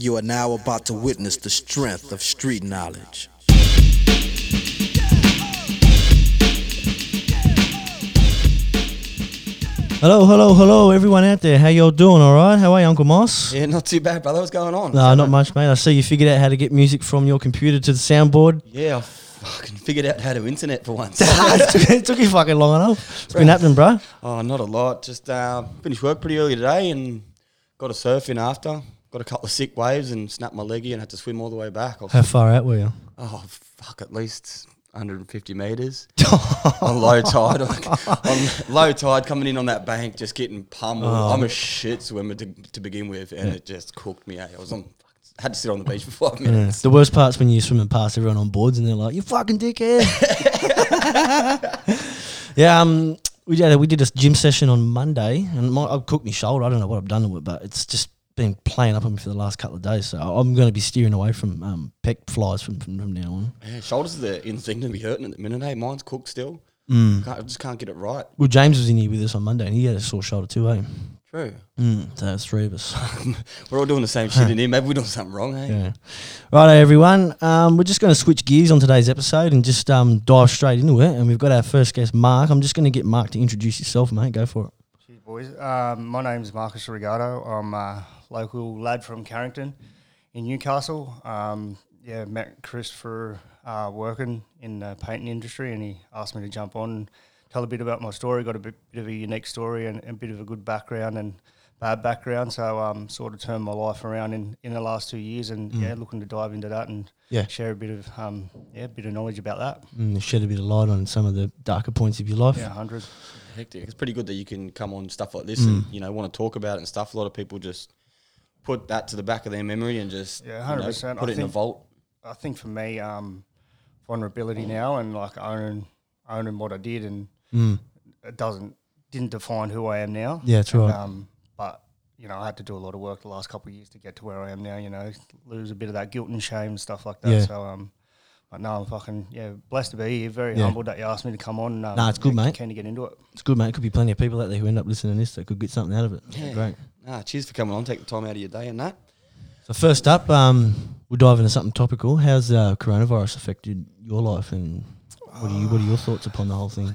You are now about to witness the strength of street knowledge. Hello, hello, hello, everyone out there. How y'all doing? All right? How are you, Uncle Moss? Yeah, not too bad, brother. What's going on? No, not much, mate. I see you figured out how to get music from your computer to the soundboard. Yeah, I fucking figured out how to internet for once. it, took, it took you fucking long enough. It's been happening, bro. oh, not a lot. Just uh, finished work pretty early today and got a surf in after. Got a couple of sick waves and snapped my leggy and had to swim all the way back. How far out were you? oh, fuck, at least 150 metres on low tide. on low tide, coming in on that bank, just getting pummeled. Oh. I'm a shit swimmer to, to begin with, and it just cooked me. eh? I was on, had to sit on the beach for five minutes. The worst part's when you're swimming past everyone on boards and they're like, "You fucking dickhead." yeah, um, we did we did a gym session on Monday, and my, I cooked my shoulder. I don't know what I've done to it, but it's just been playing up on me for the last couple of days. So I'm going to be steering away from um, pec flies from, from from now on. Yeah, shoulders are the in thing to be hurting at the minute. Hey, mine's cooked still. Mm. I just can't get it right. Well, James was in here with us on Monday, and he had a sore shoulder too, eh? True. Mm, so there's three of us. We're all doing the same shit in here. Maybe we're doing something wrong, hey? Yeah. Righto, everyone. Um, we're just going to switch gears on today's episode and just um, dive straight into it. And we've got our first guest, Mark. I'm just going to get Mark to introduce yourself, mate. Go for it. Cheers, boys. Um, my name's Marcus Rigato. I'm a local lad from Carrington in Newcastle. Um, yeah, met Chris for uh, working in the painting industry, and he asked me to jump on and tell a bit about my story. Got a bit, bit of a unique story and a bit of a good background and bad background. So um, sort of turned my life around in, in the last two years, and yeah, looking to dive into that and Yeah. share a bit of um, yeah, a bit of knowledge about that. Mm, shed a bit of light on some of the darker points of your life. Yeah, hundred. Hectic. It's pretty good that you can come on stuff like Mm. this and you know want to talk about it and stuff. A lot of people just put that to the back of their memory and just Yeah, you know, 100%. put I it in a vault. I think for me, um, vulnerability now and like owning owning what I did, and Mm. it doesn't didn't define who I am now. Yeah, that's And, right. Um, but you know, I had to do a lot of work the last couple of years to get to where I am now. You know, lose a bit of that guilt and shame and stuff like that. Yeah. So um, but no, I'm fucking yeah, blessed to be here. Very Yeah. humbled that you asked me to come on. Um, Nah, it's good, yeah, mate. Keen to get into it. It's good, mate. Could be plenty of people out there who end up listening to this that could get something out of it. Yeah. Great. Ah, cheers for coming on. Take the time out of your day and that. So first up, um, we'll dive into something topical. How's uh, coronavirus affected your life, and what are you? What are your thoughts upon the whole thing?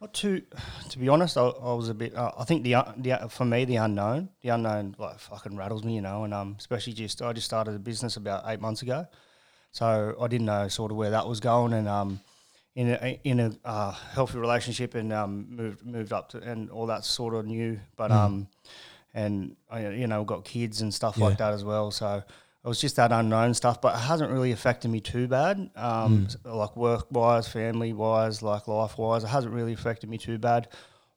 Not too, to be honest, I, I was a bit. Uh, I think the, un- the for me the unknown, the unknown like fucking rattles me, you know. And um, especially just I just started a business about eight months ago, so I didn't know sort of where that was going. And um, in a in a uh, healthy relationship and um moved moved up to and all that sort of new, but um, and I, you know got kids and stuff Yeah. like that as well. So it was just that unknown stuff, but it hasn't really affected me too bad. Um, s- like work wise, family wise, like life wise, it hasn't really affected me too bad.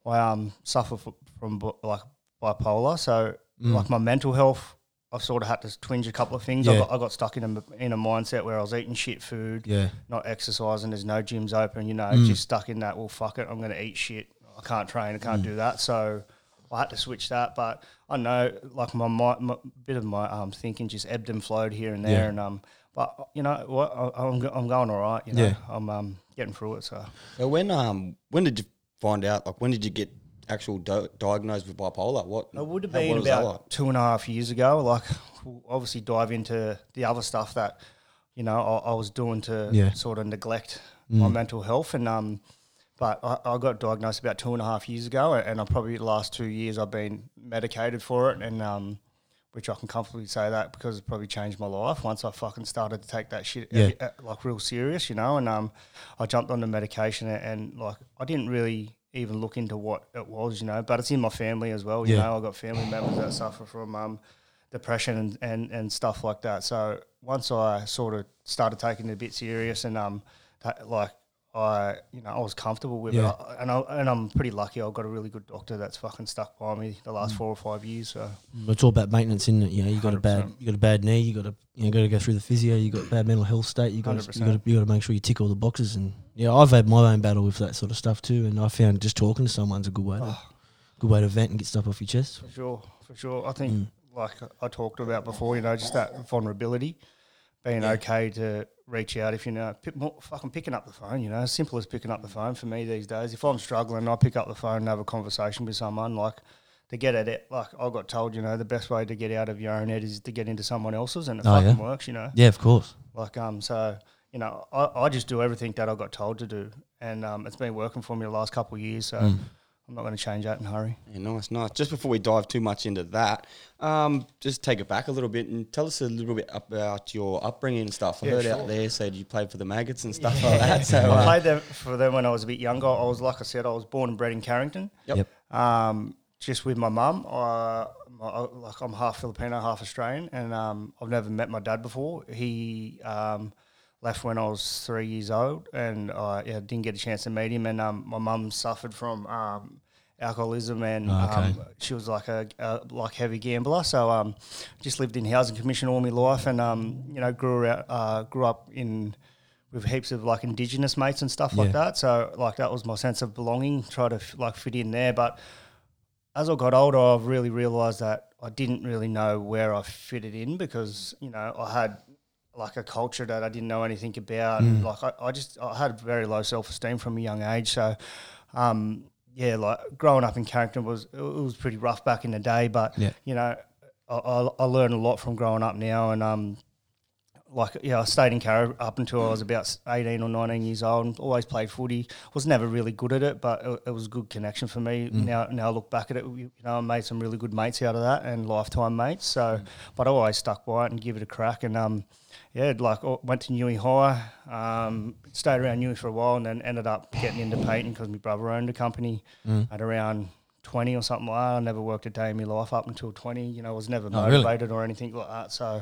I um suffer f- from like bipolar, so like my mental health. I've sort of had to twinge a couple of things. I, got, I got stuck in a in a mindset where I was eating shit food, Yeah, not exercising. There's no gyms open, you know, Mm. just stuck in that. Well, fuck it, I'm going to eat shit. I can't train. I Mm. can't do that. So I had to switch that. But I know, like my, my, my bit of my um, thinking just ebbed and flowed here and there. Yeah. And um, but you know what, I, I'm I'm going all right. You know, Yeah. I'm um getting through it. So So when um when did you find out? Like when did you get actual di- diagnosed with bipolar? What it would have been what was that about two and a half years ago. Like we'll obviously dive into the other stuff that you know I, I was doing to Yeah. sort of neglect my mental health and um. But I, I got diagnosed about two and a half years ago, and I probably the last two years I've been medicated for it, and um, which I can comfortably say that because it probably changed my life once I fucking started to take that shit Yeah. uh, like real serious, you know. And um, I jumped on the medication, and, and like I didn't really even look into what it was, you know. But it's in my family as well, you Yeah. know. I've got family members that suffer from um, depression and, and, and stuff like that. So once I sort of started taking it a bit serious and um, ta- like I, you know, I was comfortable with Yeah. it, I, and I, and I'm pretty lucky. I've got a really good doctor that's fucking stuck by me the Mm. last four or five years. So it's all about maintenance, isn't it? You know, you got a bad, you got a bad knee, you got to, you know, got to go through the physio, you got bad mental health state, you got, to, you got to, you got to make sure you tick all the boxes. And yeah, I've had my own battle with that sort of stuff too, and I found just talking to someone's a good way to, good way to vent and get stuff off your chest. for sure, for sure. I think, Mm. like I talked about before, you know, just that vulnerability, being okay to reach out if you know, pick, more, fucking picking up the phone. You know, as simple as picking up the phone for me these days. If I'm struggling, I pick up the phone and have a conversation with someone. Like to get at it, like I got told, you know, the best way to get out of your own head is to get into someone else's, and it Oh, fucking yeah? works, you know. Yeah, of course. Like um, so you know, I, I just do everything that I got told to do, and um, it's been working for me the last couple of years. So Mm. I'm not going to change that in a hurry. Yeah, nice, nice. Just before we dive too much into that, um, just take it back a little bit and tell us a little bit about your upbringing and stuff. I Yeah, heard sure. out there said you played for the Maggots and stuff like that. So, I uh, played them for them when I was a bit younger. I was like I said, I was born and bred in Carrington. Yep. Yep. Um, just with my mum, I, my, like I'm half Filipino, half Australian, and um, I've never met my dad before. He um, left when I was three years old, and I yeah, didn't get a chance to meet him. And um, my mum suffered from um, alcoholism, and Oh, okay. um, she was like a, a like heavy gambler. So um, just lived in housing commission all my life, and um, you know grew around, uh, grew up in with heaps of like indigenous mates and stuff like that. So like that was my sense of belonging. Try to f- like fit in there, but as I got older, I've really realised that I didn't really know where I fitted in because you know I had like a culture that I didn't know anything about. Mm. Like I, I just I had very low self esteem from a young age. So um, yeah, like growing up in Carrington was it was pretty rough back in the day. But Yeah. you know, I, I, I learned a lot from growing up now, and um, like yeah, I stayed in Carra up until I was about eighteen or nineteen years old, and always played footy. Was never really good at it, but it, it was a good connection for me. Now, now I look back at it, you know, I made some really good mates out of that, and lifetime mates. So, but I always stuck by it and give it a crack, and um, yeah, like I went to Newey High, um, stayed around Newey for a while, and then ended up getting into painting because my brother owned a company at around. 20 or something like that. I never worked a day in my life up until 20. You know, I was never Oh, really? motivated or anything like that. So,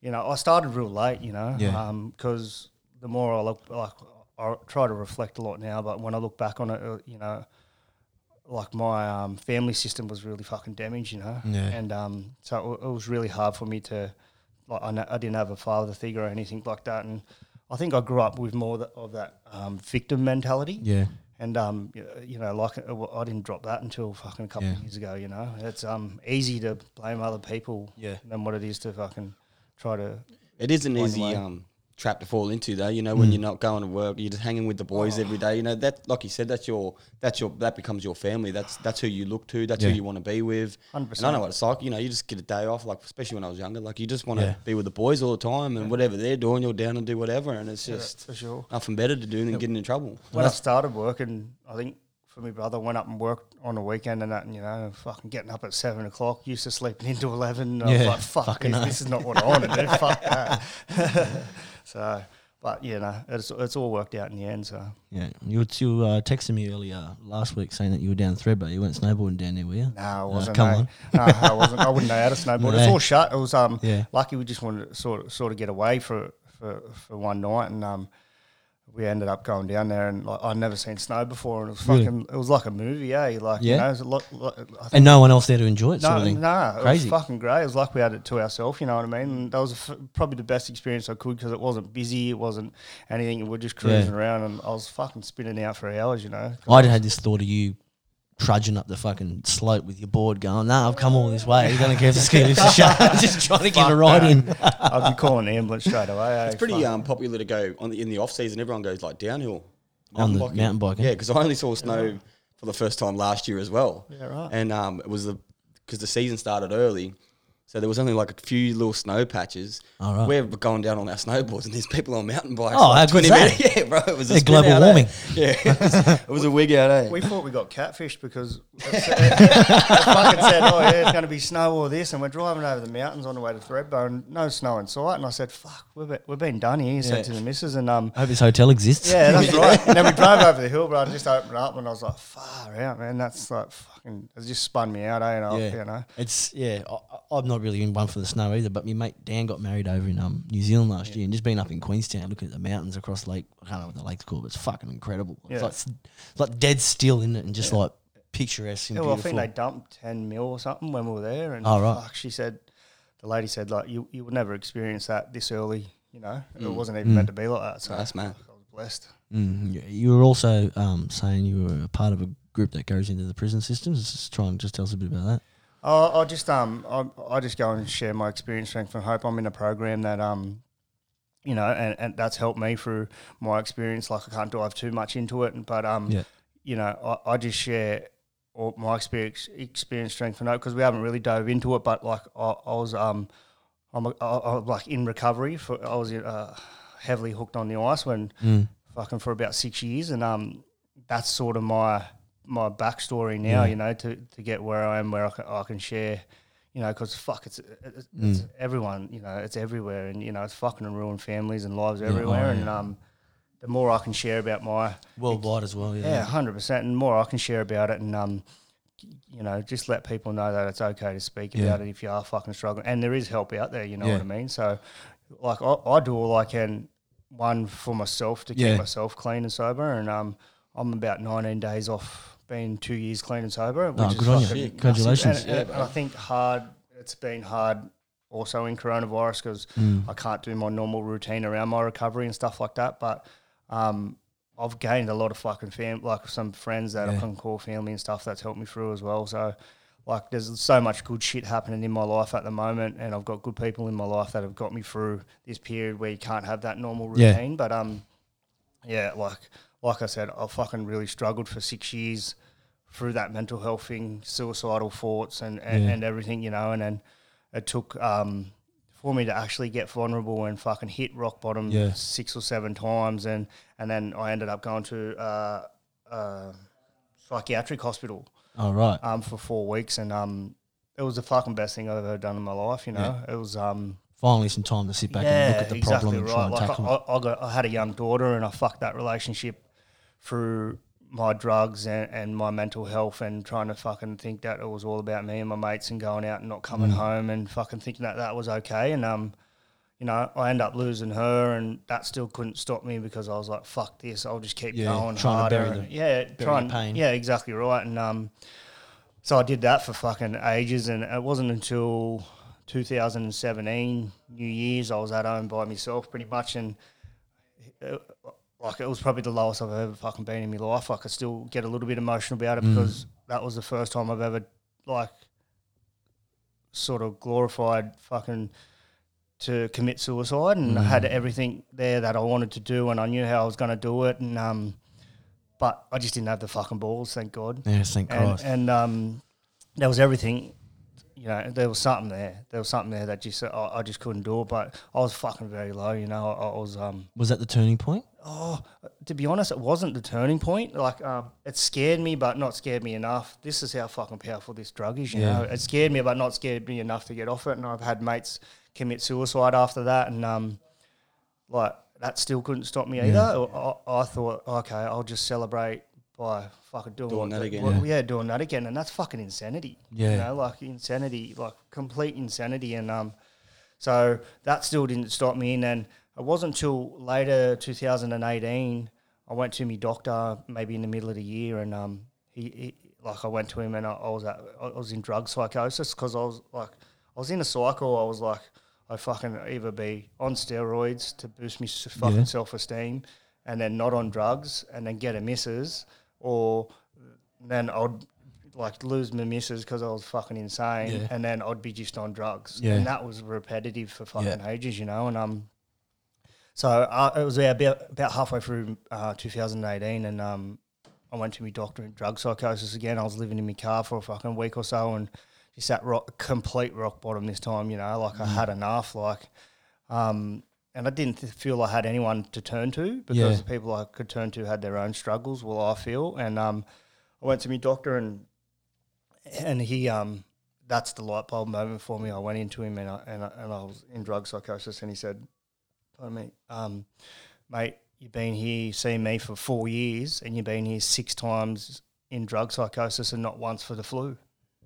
you know, I started real late, you know, Yeah. because the more I look, like, I try to reflect a lot now, but when I look back on it, uh, you know, like my um, family system was really fucking damaged, you know, Yeah. and um, so it, it was really hard for me to, like, I, n- I didn't have a father figure or anything like that, and I think I grew up with more th- of that um, victim mentality, Yeah. and um, y- you know, like uh, well, I didn't drop that until fucking a couple Yeah. of years ago. You know, it's um easy to blame other people Yeah. than what it is to fucking try to. it is an Find a easy way. um, trap to fall into, though. You know, Mm. when you're not going to work, you're just hanging with the boys every day. You know that, like you said, that's your that's your that becomes your family. That's that's who you look to. That's Yeah. who you want to be with. 100%. And I know what it's like. You know, you just get a day off. Like especially when I was younger, like you just want to Yeah. be with the boys all the time, and whatever they're doing, you're down and do whatever. And it's just for sure. nothing better to do than getting in trouble. When I started working, I think for my brother, went up and worked on the weekend and that, and you know, fucking getting up at seven o'clock, used to sleeping into eleven. And I was Yeah, like, fuck, fucking this, hell. this is not what I want to do. fuck that. so, but you know, it's it's all worked out in the end. So. Yeah. You were you uh, texted me earlier last week saying that you were down Thredbo. You weren't snowboarding down there, were you? No, I Uh, wasn't. come no. on. No, I wasn't. I wouldn't know how to snowboard. It's No. all shut. It was um Yeah. lucky we just wanted to sort of sort of get away for for, for one night and um we ended up going down there and like I'd never seen snow before and it was Really? fucking it was like a movie, eh? Like you Yeah. know, it was a lot, lot And no one else there to enjoy it, sort no, of it Crazy. was fucking great. It was like we had it to ourselves, you know what I mean? And that was a f- probably the best experience I could because it wasn't busy, it wasn't anything. We are just cruising Yeah. around, and I was fucking spinning out for hours, you know. I'd had this thought of you trudging up the fucking slope with your board going, nah, I've come all this way. You don't care if the ski lifts are shut. just trying to get a ride in. I'd be calling the ambulance straight away. eh? It's pretty Fuck. um, popular to go on the, in the off season. Everyone goes like downhill On the biking. mountain biking. Yeah, because I only saw snow for the first time last year as well. Yeah, right. And um, it was the because the season started early, so there was only like a few little snow patches. Oh, right. We're going down on our snowboards, and there's people on mountain bikes. Oh, like how good's 20 that? minutes. Yeah, bro, it was a Yeah, global out, eh? warming. Yeah, it was, it was a wig out, eh? We thought we got catfished because it, said- it fucking said, "Oh yeah, it's going to be snow or this," and we're driving over the mountains on the way to Thredbo, and no snow in sight. And I said, "Fuck, we've been, we've been done here," said Yeah. to the missus, and um, I hope this hotel exists. yeah, that's right. And then we drove over the hill, but I just opened up, and I was like, "Far out, man! That's like fucking." It just spun me out, eh? And I, Yeah. you know, It's yeah. I, I'm not really in one for the snow either. But my mate Dan got married over in um New Zealand last year, and just been up in Queenstown looking at the mountains across Lake. I don't know what the lake's called, but it's fucking incredible. It's Yeah. like it's like dead still in it, and just like picturesque and yeah, well, I beautiful. think they dumped ten mil or something when we were there, and Oh, right. fuck, she said, the lady said like you you would never experience that this early. You know, it wasn't even Mm. meant to be like that. So That's mad. I was blessed. Mm, yeah. You were also um, saying you were a part of a group that goes into the prison systems. Just try and just tell us a bit about that. I, I just um I, I just go and share my experience, strength and hope. I'm in a program that um you know, and, and that's helped me through my experience. Like I can't dive too much into it, but um Yeah. you know, I, I just share or my experience experience strength and hope because we haven't really dove into it. But like I, I was um I'm, a, I, I was like in recovery for I was uh, heavily hooked on the ice when Mm. fucking for about six years, and um that's sort of my my backstory now. Yeah. You know to to get where I am, where I can, I can share. You know, because fuck, it's, it's, it's Mm. everyone. You know, it's everywhere, and you know, it's fucking ruined families and lives everywhere. oh, and um, the more I can share about my Worldwide as well. Yeah. yeah, hundred percent, and more I can share about it, and um, you know, just let people know that it's okay to speak Yeah. about it if you are fucking struggling, and there is help out there. You know Yeah. what I mean? So, like, I, I do all I can, one for myself to keep Yeah. myself clean and sober, and um, I'm about 19 days off being two years clean and sober. Which Oh, is good on you. Congratulations. massive. And, and I think hard. It's been hard also in coronavirus because Mm. I can't do my normal routine around my recovery and stuff like that. But um, I've gained a lot of fucking fam, like some friends that I can call family and stuff that's helped me through as well. So, like, there's so much good shit happening in my life at the moment, and I've got good people in my life that have got me through this period where you can't have that normal Yeah. routine. But um, yeah, like like I said, I fucking really struggled for six years through that mental health thing, suicidal thoughts, and and, Yeah. and everything, you know, and then it took um for me to actually get vulnerable and fucking hit rock bottom Yeah. six or seven times, and and then I ended up going to uh, uh, psychiatric hospital All right. um, for four weeks, and um, it was the fucking best thing I've ever done in my life. You know, it was um, Finally, some time to sit back and look at the problem and try and like tackle I, it. I, I, got, I had a young daughter, and I fucked that relationship through my drugs and, and my mental health, and trying to fucking think that it was all about me and my mates, and going out and not coming Mm. home, and fucking thinking that that was okay, and um. You know, I end up losing her, and that still couldn't stop me because I was like, "Fuck this! I'll just keep Yeah, going trying to harder." bury and- the- yeah, trying, pain. yeah, exactly right. And um, so I did that for fucking ages, and it wasn't until 2017 New Year's I was at home by myself pretty much, and it, like it was probably the lowest I've ever fucking been in my life. I still get a little bit emotional about it Mm. because that was the first time I've ever like sort of glorified fucking to commit suicide, and I Mm. had everything there that I wanted to do, and I knew how I was going to do it, and um, but I just didn't have the fucking balls, thank God Yes, thank and, Christ. and um, there was everything. You know, there was something there. There was something there that just I, I just couldn't do it. But I was fucking very low. You know, I, I was um. was that the turning point? Oh, to be honest, it wasn't the turning point. Like, um, it scared me, but not scared me enough. This is how fucking powerful this drug is. You Yeah. know, it scared me, but not scared me enough to get off it. And I've had mates commit suicide after that, and um, like that still couldn't stop me either. I, I thought, okay, I'll just celebrate by fucking doing, Doing that the- again. what- Yeah. yeah, doing that again, and that's fucking insanity. Yeah. you know, like insanity, like complete insanity, and um, so that still didn't stop me. And then it wasn't until later, 2018, I went to my doctor, maybe in the middle of the year, and um, he, he like I went to him, and I, I was at, I was in drug psychosis because I was like, I was in a cycle. I was like, I fucking either be on steroids to boost me s- fucking Yeah. self esteem, and then not on drugs, and then get a missus, or then I'd like lose my missus because I was fucking insane, Yeah. and then I'd be just on drugs, Yeah. and that was repetitive for fucking Yeah. ages, you know, and um. So uh, it was about about halfway through uh, 2018, and um, I went to my doctor in drug psychosis again. I was living in my car for a fucking week or so, and just at rock, complete rock bottom this time. You know, like I had enough. Like, um, and I didn't th- feel I had anyone to turn to because Yeah. the people I could turn to had their own struggles. Well, I feel, and um, I went to my doctor, and and he um, that's the light bulb moment for me. I went into him, and I, and I, and I was in drug psychosis, and he said, "Pardon me, um, mate." You've been here seeing me for four years, and you've been here six times in drug psychosis, and not once for the flu.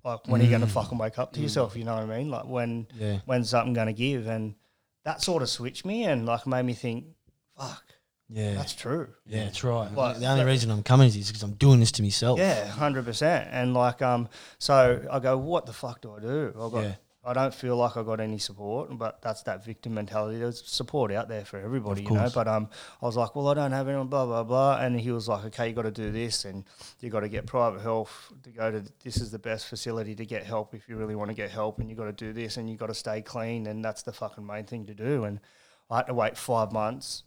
Like, when are you going to fucking wake up to yourself? You know what I mean? Like, when Yeah. when's something going to give? And that sort of switched me, and like made me think, fuck, Yeah. that's true. yeah, that's right. Like, the only that- reason I'm coming is because I'm doing this to myself. Yeah, hundred percent. And like, um, so I go, what the fuck do I do? I got, Yeah. I don't feel like I got any support, but that's that victim mentality. There's support out there for everybody, you know. But um, I was like, well, I don't have anyone, blah blah blah. And he was like, okay, you got to do this, and you got to get private health to go to. This is the best facility to get help if you really want to get help, and you got to do this, and you got to stay clean, and that's the fucking main thing to do. And I had to wait five months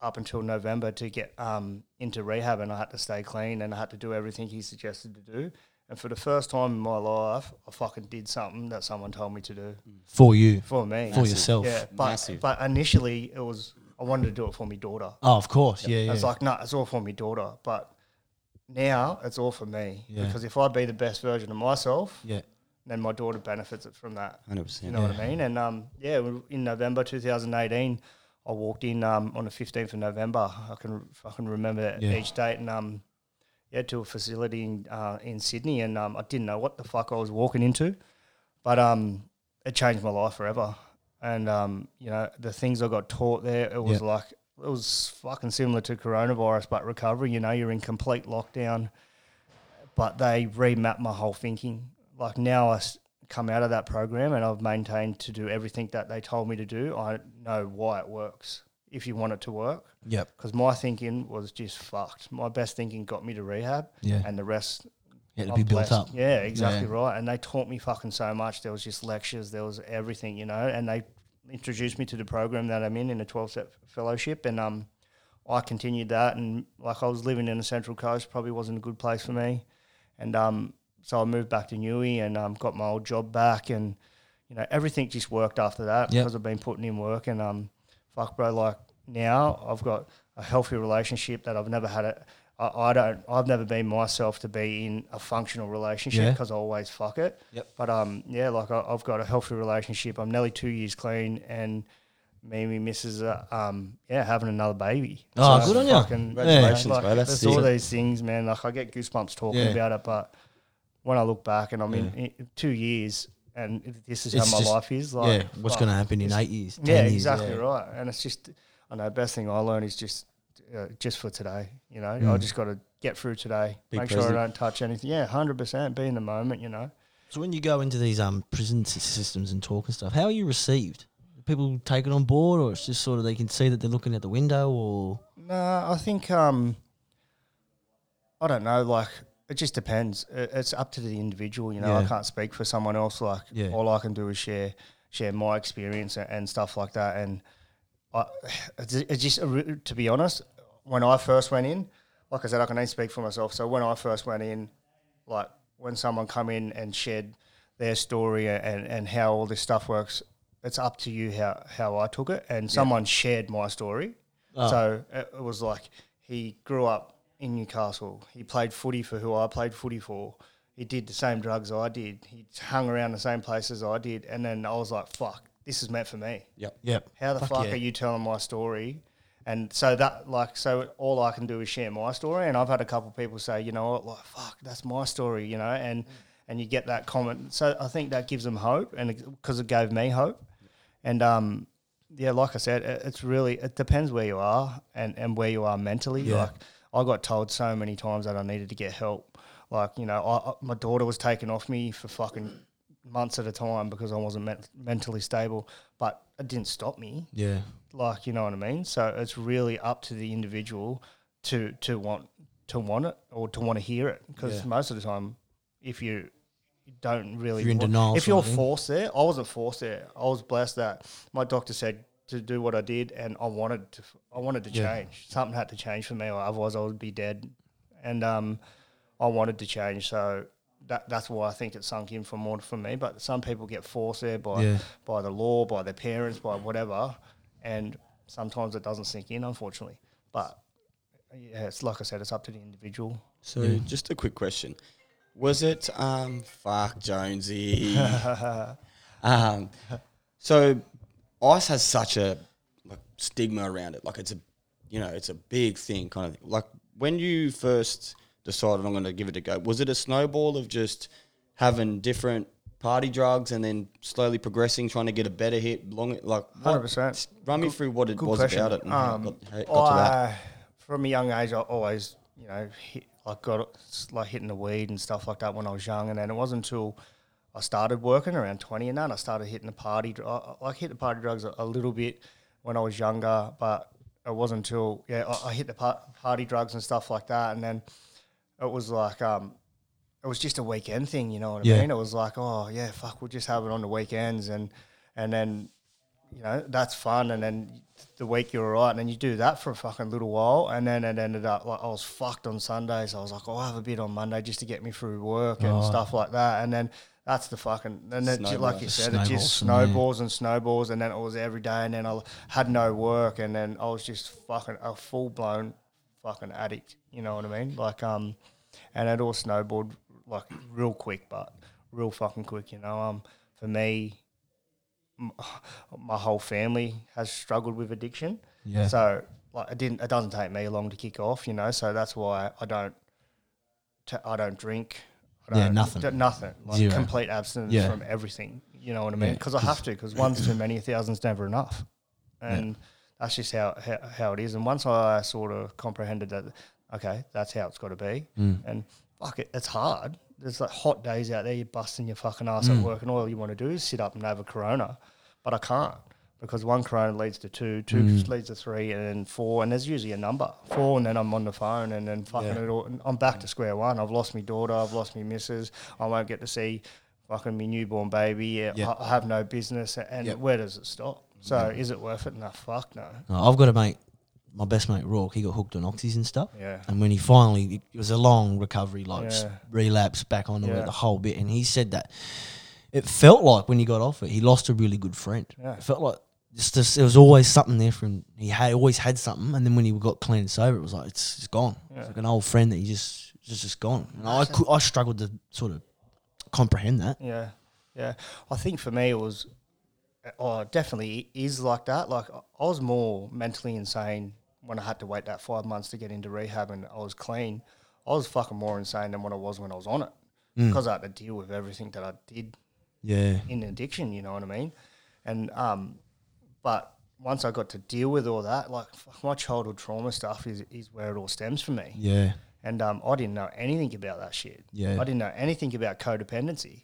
up until November to get um, into rehab, and I had to stay clean, and I had to do everything he suggested to do. And for the first time in my life, I fucking did something that someone told me to do For you. for me. For yourself. Yeah, but Massive. but initially it was I wanted to do it for my daughter. Oh, of course. Yeah, yeah. It's like no, it's all for my daughter. But now it's all for me Yeah. because if I be the best version of myself, yeah. then my daughter benefits it from that. 100%. You know what I mean? And um, yeah, in November 2018, I walked in um, on the 15th of November. I can I can remember that Yeah. each date, and um, yeah, to a facility in uh, in Sydney, and um, I didn't know what the fuck I was walking into, but um, it changed my life forever. And um, you know, the things I got taught there, it was Yeah. like it was fucking similar to coronavirus, but recovery. You know, you're in complete lockdown but they remapped my whole thinking. Like now, I come out of that program and I've maintained to do everything that they told me to do. I know why it works. If you want it to work, Yep. because my thinking was just fucked. My best thinking got me to rehab, Yeah. and the rest Yeah, to I'm be built up. Yeah, exactly Yeah. right. And they taught me fucking so much. There was just lectures, there was everything, you know. And they introduced me to the program that I'm in in a 12 step fellowship, and um, I continued that. And like I was living in the Central Coast, probably wasn't a good place for me. And um, so I moved back to Newey and um, got my old job back, and you know everything just worked after that Yep. because I've been putting in work. And um, fuck, bro, like now I've got a healthy relationship that I've never had. A, I, I don't. I've never been myself to be in a functional relationship Yeah. because I always fuck it. Yep. But um, yeah, like I, I've got a healthy relationship. I'm nearly two years clean, and me and my missus are um, yeah having another baby. Oh, good on you. fucking- Congratulations, like, bro. That's there's all sick. these things, man. Like I get goosebumps talking Yeah. about it, but when I look back and I'm in, in two years and this is It's how my just- life is, yeah. like What's fuck. going to happen in eight years? 10 Yeah, years, exactly yeah. right. And it's just, I know, best thing I learned is just, uh, just for today. You know, Mm. I just got to get through today. Be make sure. I don't touch anything. Yeah, hundred percent. Be in the moment. You know. So when you go into these um prison systems and talk and stuff, how are you received? People take it on board, or it's just sort of they can see that they're looking at the window, or No, I think um, I don't know. Like it just depends. It's up to the individual. You know, I can't speak for someone else. Like Yeah. all I can do is share share my experience and, and stuff like that. And I, it's, just to be honest, when I first went in, like I said, I can only speak for myself. So when I first went in, like when someone come in and shared their story and, and how all this stuff works, it's up to you how, how I took it. And someone shared my story. Oh. So it, it was like he grew up in Newcastle. He played footy for who I played footy for. He did the same drugs I did. He hung around the same places I did. And then I was like, fuck, this is meant for me Yep. yep, how the Fuck fuck yeah. are you telling my story? And so that like so all I can do is share my story. And I've had a couple of people say, you know what, like fuck, that's my story, you know, and and you get that comment. So I think that gives them hope, and because it gave me hope. And um, yeah, like I said, it, it's really it depends where you are and and where you are mentally. Yeah. Like I got told so many times that I needed to get help. Like you know, I, I, my daughter was taken off me for fucking months at a time because I wasn't men- mentally stable, but it didn't stop me yeah, like you know what I mean. So it's really up to the individual to to want to want it or to want to hear it because Yeah. most of the time, if you don't really, If you're in want- denial if you're forced there, I wasn't forced there. I was blessed that my doctor said to do what I did, and I wanted to. I wanted to Yeah. change. Something had to change for me, or otherwise I would be dead. And um, I wanted to change, so. That, that's why I think it sunk in for more for me. But some people get forced there by Yeah. by the law, by their parents, by whatever, and sometimes it doesn't sink in, unfortunately. But yeah, it's like I said, it's up to the individual. So Yeah. just a quick question. Was it um fuck Jonesy? um so ice has such a like stigma around it. Like it's a you know, it's a big thing kind of thing. Like when you first decided I'm gonna give it a go, was it a snowball of just having different party drugs and then slowly progressing, trying to get a better hit, long like 100%. Run me through what it was question. about it and Um, got, got to that. I, from a young age, I always, you know, hit, like got like hitting the weed and stuff like that when I was young, and then it wasn't until I started working around twenty and that I started hitting the party. I, hit the party drugs a, a little bit when I was younger, but it wasn't until yeah I, I hit the par- party drugs and stuff like that, and then it was like um. It was just a weekend thing, you know what I Yeah. mean? It was like, oh yeah, fuck, we'll just have it on the weekends, and and then you know that's fun and then the week you're alright, and then you do that for a fucking little while, and then it ended up like I was fucked on Sundays. I was like, oh, I'll have a bit on Monday just to get me through work and Oh. stuff like that, and then. That's the fucking, and then ju- like you said, it just Snowballs snowballs and snowballs, and then it was every day, and then I had no work, and then I was just fucking a full blown fucking addict. You know what I mean? Like, um, and it all snowballed like real quick, but real fucking quick. You know, um, for me, m- my whole family has struggled with addiction. Yeah. So like, it didn't. It doesn't take me long to kick off. You know, so that's why I don't. T- I don't drink. I Yeah, don't, nothing. d- nothing. Like Zero. complete abstinence Yeah. from everything. You know what I mean? Yeah, Because I have to. Because one's too many, a thousand's never enough. And that's just how, how how it is. And once I sort of comprehended that, okay, that's how it's got to be. Mm. And fuck it, it's hard. There's like hot days out there. You're busting your fucking ass Mm. at work, and all you want to do is sit up and have a Corona. But I can't because one Corona leads to two, two Mm. leads to three, and then four, and there's usually a number four, and then I'm on the phone, and then fucking Yeah. it all. and I'm back to square one. I've lost my daughter. I've lost my missus. I won't get to see fucking my newborn baby. Yeah, Yeah. I, I have no business. And Yep. where does it stop? So is it worth it? No, fuck no. No, I've got a mate, my best mate Rourke. He got hooked on oxys and stuff. Yeah. And when he finally, it was a long recovery, like s- Yeah. relapse back onto Yeah. it, the whole bit. And he said that it felt like when he got off it, he lost a really good friend. Yeah. It felt like just, just there was always something there for him. He had always had something, and then when he got clean and sober, it was like it's just gone. It's like an old friend that he just just just gone. And I cou- I struggled to sort of comprehend that. Yeah, yeah. I think for me it was, oh, definitely is like that. Like I was more mentally insane when I had to wait that five months to get into rehab and I was clean. I was fucking more insane than what I was when I was on it because I had to deal with everything that I did Yeah. in addiction. You know what I mean? And um, but once I got to deal with all that, like my childhood trauma stuff is is where it all stems from me. Yeah. And um, I didn't know anything about that shit. Yeah. I didn't know anything about codependency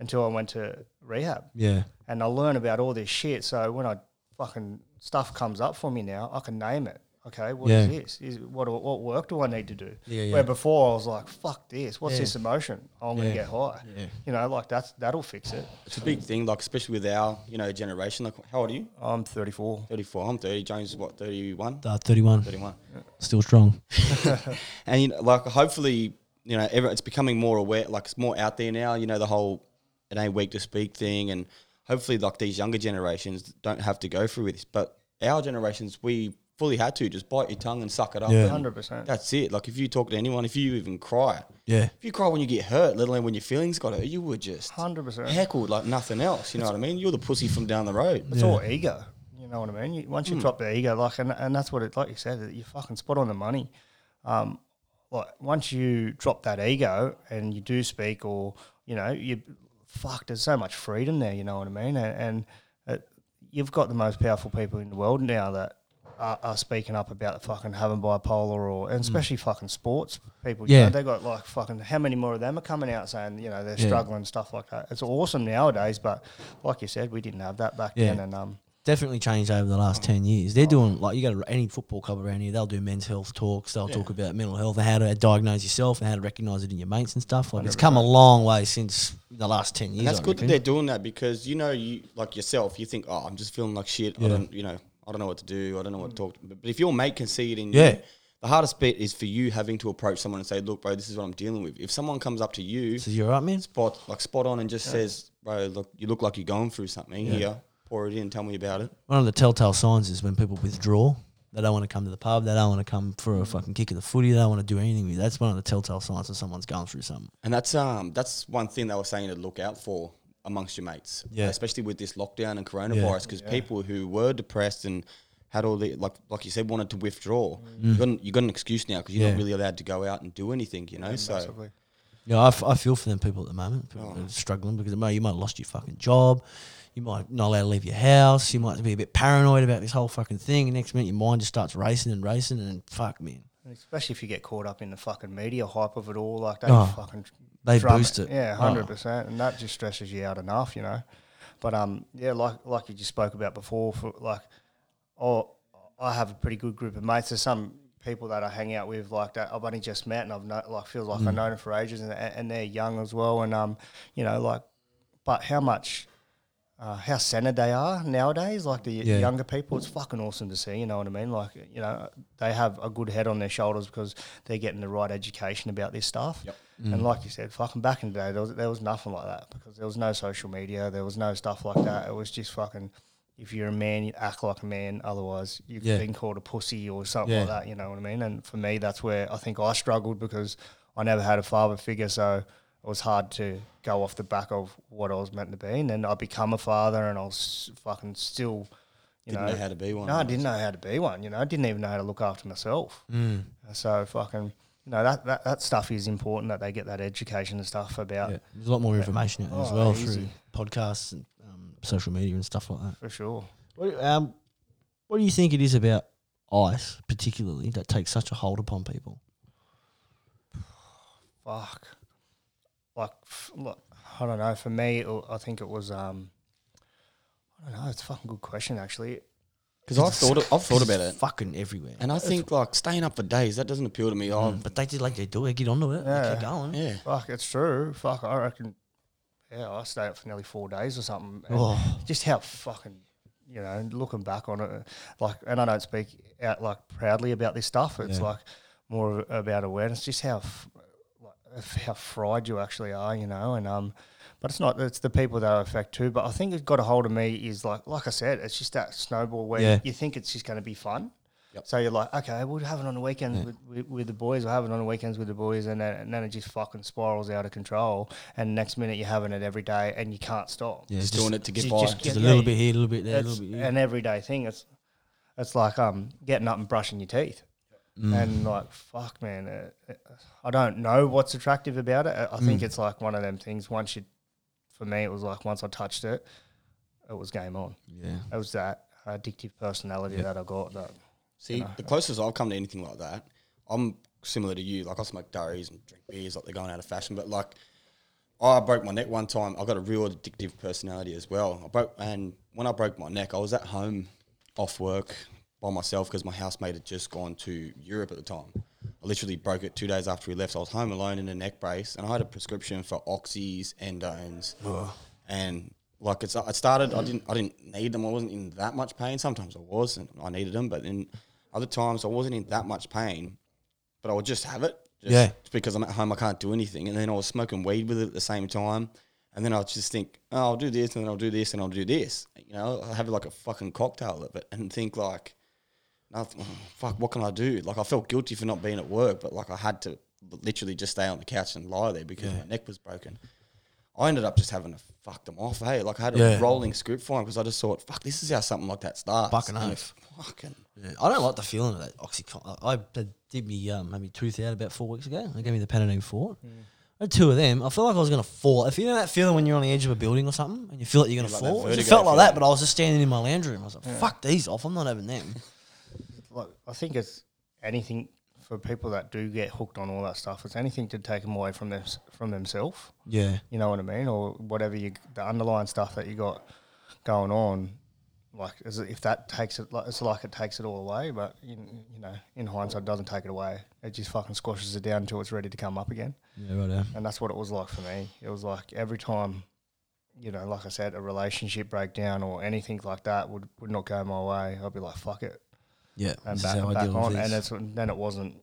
until I went to rehab. Yeah. And I learned about all this shit. So when I fucking stuff comes up for me now, I can name it. Okay, what is Yeah. this? Is what what work do I need to do? Yeah, yeah. Where before I was like, "Fuck this! What's Yeah. this emotion? Oh, I'm Yeah. gonna get high." Yeah. You know, like that's that'll fix it. It's a big thing, like especially with our you know generation. Like, how old are you? I'm 34. Thirty four. I'm thirty. James is what? 31? Uh, 31. 31. Still strong. And you know, like hopefully, you know, ever, it's becoming more aware. Like it's more out there now. You know, the whole it ain't weak to speak thing, and hopefully, like these younger generations don't have to go through with this. But our generations, we fully had to just bite your tongue and suck it up. Yeah. 100%. That's it. Like if you talk to anyone, if you even cry, Yeah. if you cry when you get hurt, let alone when your feelings got hurt, you were just 100%. heckled like nothing else. You know what I mean? You're the pussy from down the road. It's Yeah. all ego. You know what I mean? You, once you drop the ego, like, and, and that's what it, like you said, you fucking spot on the money. Um, like, once you drop that ego and you do speak, or, you know, you, fuck, there's so much freedom there, you know what I mean? And, and it, you've got the most powerful people in the world now that are, are speaking up about fucking having bipolar or, and especially fucking sports people. You Yeah. know, they got like fucking, how many more of them are coming out saying, you know, they're Yeah. struggling, stuff like that. It's awesome nowadays, but like you said, we didn't have that back Yeah. then. And, um, definitely changed over the last 10 years. They're doing, like, you go to any football club around here, they'll do men's health talks, they'll talk about mental health and how to diagnose yourself and how to recognize it in your mates and stuff. Like, it's come a long way since the last 10 years. And that's I good that they're doing that because you know you like yourself. You think, oh, I'm just feeling like shit. I don't, you know, I don't know what to do. I don't know what to talk. To. But if your mate can see it in Yeah. you, the hardest bit is for you having to approach someone and say, look, bro, this is what I'm dealing with. If someone comes up to you, So you're right, man? spot like spot on, and just says, bro, look, you look like you're going through something here. Pour it in. Tell me about it. One of the telltale signs is when people withdraw. They don't want to come to the pub. They don't want to come for a fucking kick of the footy. They don't want to do anything with you. That's one of the telltale signs that someone's going through something. And that's um that's one thing they were saying to look out for amongst your mates. Yeah. Especially with this lockdown and coronavirus, because people who were depressed and had all the like like you said wanted to withdraw. You got an, you got an excuse now because you're Mm. Yeah. not really allowed to go out and do anything. You know, so massively. Yeah, I, f- I feel for them people at the moment. People Oh. that are struggling because mate, you might have lost your fucking job. You might not allowed to leave your house. You might be a bit paranoid about this whole fucking thing. And next minute, your mind just starts racing and racing. And fuck, man, especially if you get caught up in the fucking media hype of it all, like they Oh, fucking they boost it. Yeah, Oh. hundred percent, and that just stresses you out enough, you know. But um, yeah, like like you just spoke about before, for like, oh, I have a pretty good group of mates. There's some people that I hang out with like that I've only just met, and I've know, like feels like Mm. I've known them for ages, and and they're young as well, and um, you know, like, but how much uh, how centered they are nowadays. Like the Yeah. younger people, it's fucking awesome to see. You know what I mean? Like you know, they have a good head on their shoulders because they're getting the right education about this stuff. Yep. And like you said, fucking back in the day, there was there was nothing like that because there was no social media, there was no stuff like that. It was just fucking. If you're a man, you act like a man. Otherwise, you've Yeah. been called a pussy or something Yeah. like that. You know what I mean? And for me, that's where I think I struggled because I never had a father figure, so it was hard to go off the back of what I was meant to be. And then I become a father, and I was fucking still, you Didn't know, know how to be one. No, I didn't know how to be one. You know, I didn't even know how to look after myself. Mm. So fucking, you know, that, that that stuff is important that they get that education and stuff about Yeah, there's a lot more information out as Oh, well easy. through podcasts and um, social media and stuff like that. for sure. What, do- um, what do you think it is about ice, particularly, that takes such a hold upon people? Fuck. Like, look, I don't know. For me, it, I think it was. um I don't know. It's a fucking good question, actually. Because I've thought I've thought about it, Fucking everywhere. and I think like staying up for days that doesn't appeal to me. Oh, but they did like they do it, get onto it, Yeah. they keep going. yeah. Fuck, it's true. Fuck, I reckon. Yeah, I stayed up for nearly four days or something. and Oh. Just how fucking, you know, looking back on it, like, and I don't speak out like proudly about this stuff. It's Yeah. like more about awareness, just how, f- like, of how fried you actually are, you know, and um. But it's not. It's the people that are affect too. But I think it's got a hold of me. Is like, like I said, it's just that snowball where Yeah. you think it's just going to be fun. Yep. So you're like, okay, we'll have it on the weekends with, with, with the boys. We'll have it on the weekends with the boys, and then, and then it just fucking spirals out of control. And next minute you're having it every day, and you can't stop. Yeah, Just just, doing it to get by. just just Yeah, a little yeah, bit here, a little bit there, a It's little bit here. an everyday thing. It's it's like um getting up and brushing your teeth, Mm. and like fuck, man. Uh, uh, I don't know what's attractive about it. I I Mm. think it's like one of them things. Once you, for me, it was like once I touched it, it was game on. yeah. It was that addictive personality Yeah. that I got. That See, the closest I've come to anything like that, I'm similar to you. Like I smoke durries and drink beers, like they're going out of fashion. But like, I broke my neck one time. I got a real addictive personality as well. I broke, and when I broke my neck, I was at home, off work, by myself because my housemate had just gone to Europe at the time. I literally broke it two days after we left. I was home alone in a neck brace, and I had a prescription for oxys, endones, and like it's it started. I didn't I didn't need them. I wasn't in that much pain. Sometimes I was, and I needed them, but then other times I wasn't in that much pain, but I would just have it. Just Yeah. because I'm at home, I can't do anything, and then I was smoking weed with it at the same time. And then I'll just think, oh, I'll do this, and then I'll do this, and I'll do this. You know, I have like a fucking cocktail of it, and think like, nothing. Fuck, what can I do? Like I felt guilty for not being at work, but like I had to literally just stay on the couch and lie there because my neck was broken. I ended up just having to fuck them off. Hey, like I had a Yeah. rolling script for them because I just thought, fuck, this is how something like that starts. Fucking And oath. Fucking. Yeah, I don't like the feeling of that oxycontin. I I did me um, maybe tooth out about four weeks ago. They gave me the Panadeine Forte. I had two of them. I feel like I was gonna fall. If you know that feeling when you're on the edge of a building or something and you feel like you're gonna like fall, it felt like that. But I was just standing in my lounge room. I was like, "Fuck these off! I'm not having them." like I think it's anything for people that do get hooked on all that stuff. It's anything to take them away from them from themselves. Yeah, You know what I mean, or whatever you the underlying stuff that you got going on. Like as if that takes it, like, it's like it takes it all away. But in, you know, in hindsight, it doesn't take it away. It just fucking squashes it down until it's ready to come up again. yeah, right. Yeah. And that's what it was like for me. It was like every time, you know, like I said, a relationship breakdown or anything like that would, would not go my way. I'd be like, fuck it, Yeah, and back, I back on. And it's, then it wasn't,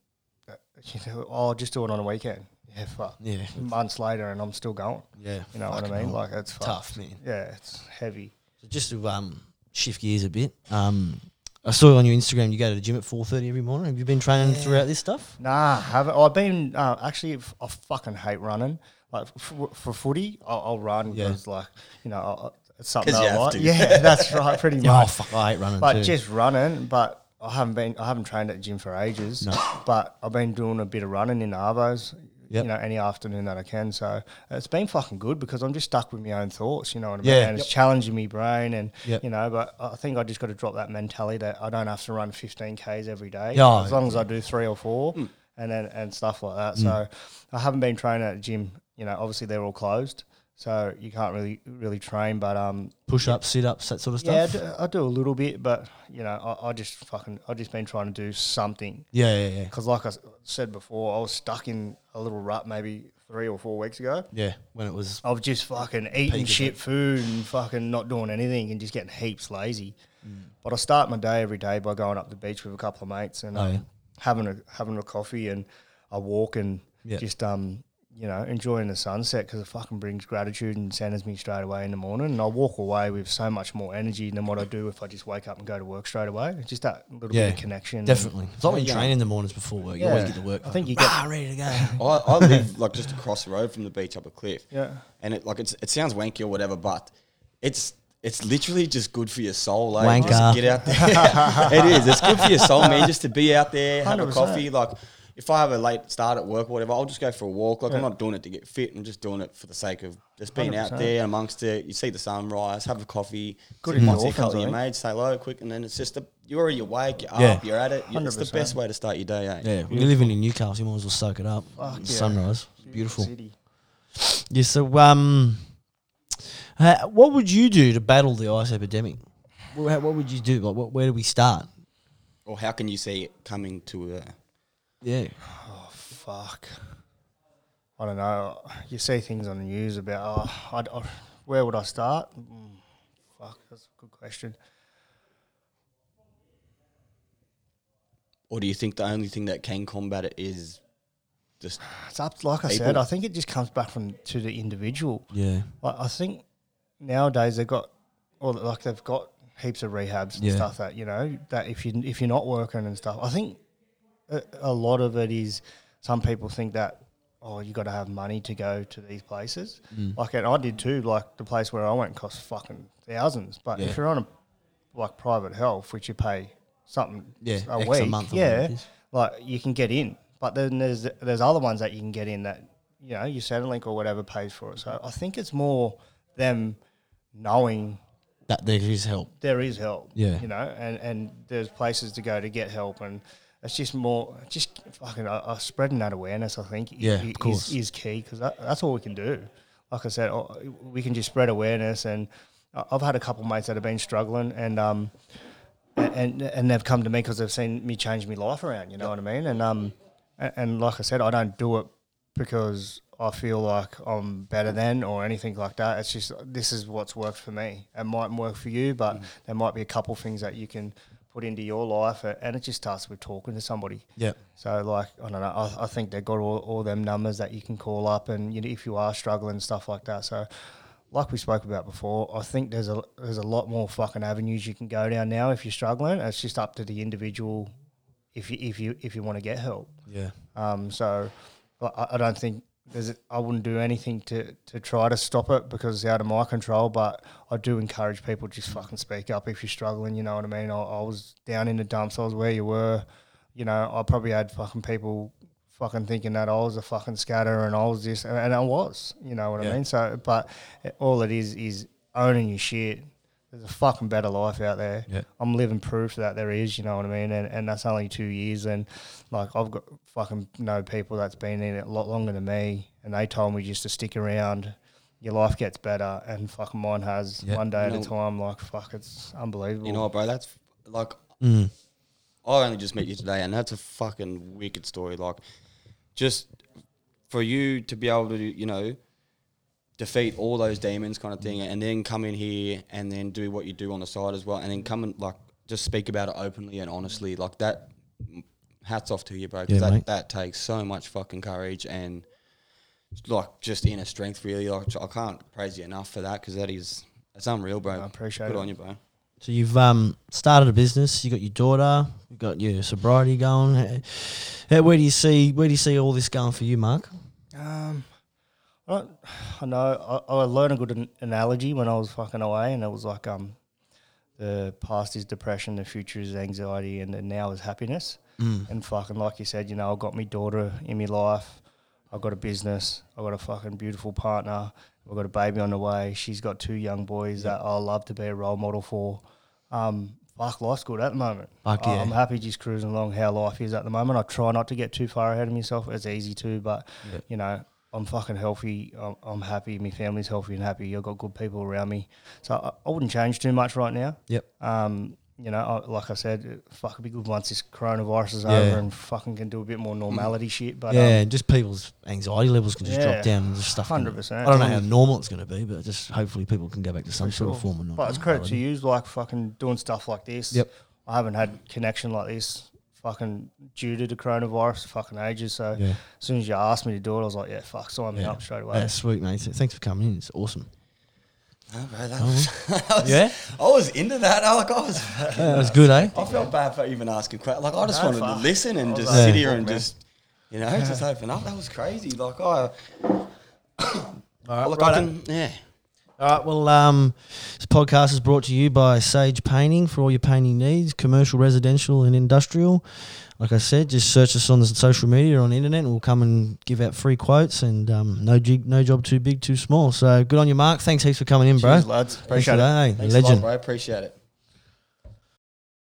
uh, you know, oh, just do it on a weekend. Yeah, fuck. yeah, Months later, and I'm still going. yeah. You know what I mean? hell. Like it's fucked. tough, man. Yeah, it's heavy. So just to um, shift gears a bit, um, I saw on your Instagram you go to the gym at four thirty every morning. Have you been training throughout this stuff? Nah, haven't. I've been uh, actually. I fucking hate running. Like for, for footy, I'll, I'll run Yeah. because like you know I- I- it's something I like. Yeah, that's right. Pretty much. Oh fuck, I hate running but too. just running. But I haven't been. I haven't trained at the gym for ages. No. But I've been doing a bit of running in the arvos. Yep. You know, any afternoon that I can. So it's been fucking good because I'm just stuck with my own thoughts. You know what I mean? Yeah. And it's challenging me brain, and Yep. you know. But I think I just got to drop that mentality that I don't have to run 15 k's every day. Yeah. As long as I do three or four, Hmm. and then and stuff like that. So I haven't been training at the gym. You know, obviously they're all closed. So you can't really really train. But um, Push ups, sit ups, that sort of yeah, I stuff. do, I do a little bit, but you know, I, I just fucking I just been trying to do something Yeah, yeah, yeah. because, like I said before, I was stuck in a little rut maybe three or four weeks ago. Yeah, when it was of just fucking eating shit it. food and fucking not doing anything and just getting heaps lazy. Mm. But I start my day every day by going up the beach with a couple of mates and Oh, um, yeah. having a having a coffee and a walk and Yeah. just um you know enjoying the sunset because it fucking brings gratitude and centers me straight away in the morning. And I walk away with so much more energy than what I do if I just wake up and go to work straight away. It's just that little Yeah, bit of connection. definitely. It's like when you train in the mornings before work. You Yeah. always get to work. I think you get- ah, ready to go. I, I live like just across the road from the beach up a cliff. Yeah. And it like it's it sounds wanky or whatever, but it's it's literally just good for your soul. Like Wanker. just get out there. it is. It's good for your soul, man. Just to be out there, have a 100%. coffee. Like if I have a late start at work or whatever, I'll just go for a walk. Like I'm not doing it to get fit. I'm just doing it for the sake of just being out 100%. there amongst it. You see the sunrise, have a coffee. Good sit- might see a endorphins, couple of your think. mates, say hello quick, and then it's just a, you're already awake. You're Yeah. up. You're at it. You- It's the best way to start your day. Eh? Yeah, when you're living in Newcastle, you might as well soak it up. Fuck yeah. Sunrise, beautiful. City. Yeah. So, um, uh, what would you do to battle the ice epidemic? What, what would you do? Like, what, where do we start? Or how can you see it coming to? Uh, Yeah. Oh fuck. I don't know. You see things on the news about, oh, I'd, I, where would I start? Mm, fuck, that's a good question. Or do you think the only thing that can combat it is just It's up, like I said, I think it just comes back from to the individual. Yeah. Like, I think nowadays they've got, or like they've got heaps of rehabs and Yeah. stuff that you know that if you if you're not working and stuff, I think a, a lot of it is some people think that oh you got to have money to go to these places. Mm. Like and I did too. Like the place where I went cost fucking thousands, but Yeah. if you're on a like private health, which you pay something Yeah, a X a week, month yeah, like you can get in. But then there's there's other ones that you can get in that you know your Centrelink or whatever pays for it. So I think it's more them knowing That there is help. there is help. Yeah. you know, and and there's places to go to get help, and it's just more just fucking uh, uh, spreading that awareness. I think Yeah, i- of course. is, is key because that, that's all we can do. Like I said, oh, we can just spread awareness, and I've had a couple of mates that have been struggling, and um, and and they've come to me because they've seen me change my life around. You know what I mean? And um, and, and like I said, I don't do it because I feel like I'm better than or anything like that. It's just this is what's worked for me. It might work for you, but there might be a couple things that you can put into your life, and it just starts with talking to somebody. Yeah. So like I don't know, I, I think they've got all, all them numbers that you can call up, and you know, if you are struggling and stuff like that. So like we spoke about before, I think there's a there's a lot more fucking avenues you can go down now if you're struggling. It's just up to the individual if you if you if you want to get help. Yeah. Um, so I, I don't think there's. I wouldn't do anything to, to try to stop it because it's out of my control. But I do encourage people just fucking speak up if you're struggling. You know what I mean? I, I was down in the dumps. I was where you were. You know, I probably had fucking people fucking thinking that I was a fucking scatter and I was this, and I was. You know what Yeah. I mean? So, but all it is is owning your shit. There's a fucking better life out there. Yeah. I'm living proof that there is, you know what I mean? And, and that's only two years. And like, I've got fucking know people that's been in it a lot longer than me. And they told me just to stick around. Your life gets better. And fucking mine has Yeah. one day at You a time. Like, fuck, it's unbelievable. you know what, bro? That's like Mm. I only just met you today, and that's a fucking wicked story. Like, just for you to be able to, you know, defeat all those demons, kind of thing, and then come in here and then do what you do on the side as well, and then come and like just speak about it openly and honestly, like that. Hats off to you, bro. 'cause Yeah, that mate. that takes so much fucking courage and like just inner strength. Really, like I can't praise you enough for that because that is that's unreal, bro. I appreciate Good it. on you, bro. So you've um, started a business. You got your daughter. You got your sobriety going. Where do you see Where do you see all this going for you, Mark? Um, I, don't, I know. I, I learned a good an- analogy when I was fucking away, and it was like um, the past is depression, the future is anxiety, and the now is happiness. Mm. And fucking like you said, you know, I've got my daughter in my life. I've got a business. I've got a fucking beautiful partner. I've got a baby on the way. She's got two young boys that I love to be a role model for. Um, fuck, life's good at the moment. Fuck I- yeah. I'm happy just cruising along how life is at the moment. I try not to get too far ahead of myself. It's easy to, but Yeah. you know, I'm fucking healthy. I'm, I'm happy. My family's healthy and happy. I've got good people around me. So I, I wouldn't change too much right now. Yep. Um, you know, I, like I said, fuck, it'd be good once this coronavirus is Yeah. over and fucking can do a bit more normality shit. But yeah, um, and just people's anxiety levels can just drop down and just stuff. 100%. I don't know how normal it's going to be, but just hopefully people can go back to some sort of form of normal. But it's credit to you, like fucking doing stuff like this. Yep. I haven't had connection like this, fucking due to the coronavirus, fucking ages. So Yeah. as soon as you asked me to do it, I was like, yeah, fuck, sign me Yeah. up straight away. That's sweet, mate. Thanks for coming in. It's awesome. No, bro, that was, that was- Yeah? I was into that. I, like, I was. Yeah, that was good, eh? I felt bad for even asking questions. Like I just No, wanted fuck. to listen and just like, sit Yeah. here and man. just, you know, just open up. That was crazy. Like I, All right, look, I can, yeah. All right. Well, um, this podcast is brought to you by Sage Painting for all your painting needs, commercial, residential, and industrial. Like I said, just search us on the social media or on the internet, and we'll come and give out free quotes. And um, no jig, no job too big, too small. So good on you, Mark. Thanks heaps for coming in, bro. Cheers, lads. Appreciate it. that? Thanks a lot, Legend. bro. Appreciate it.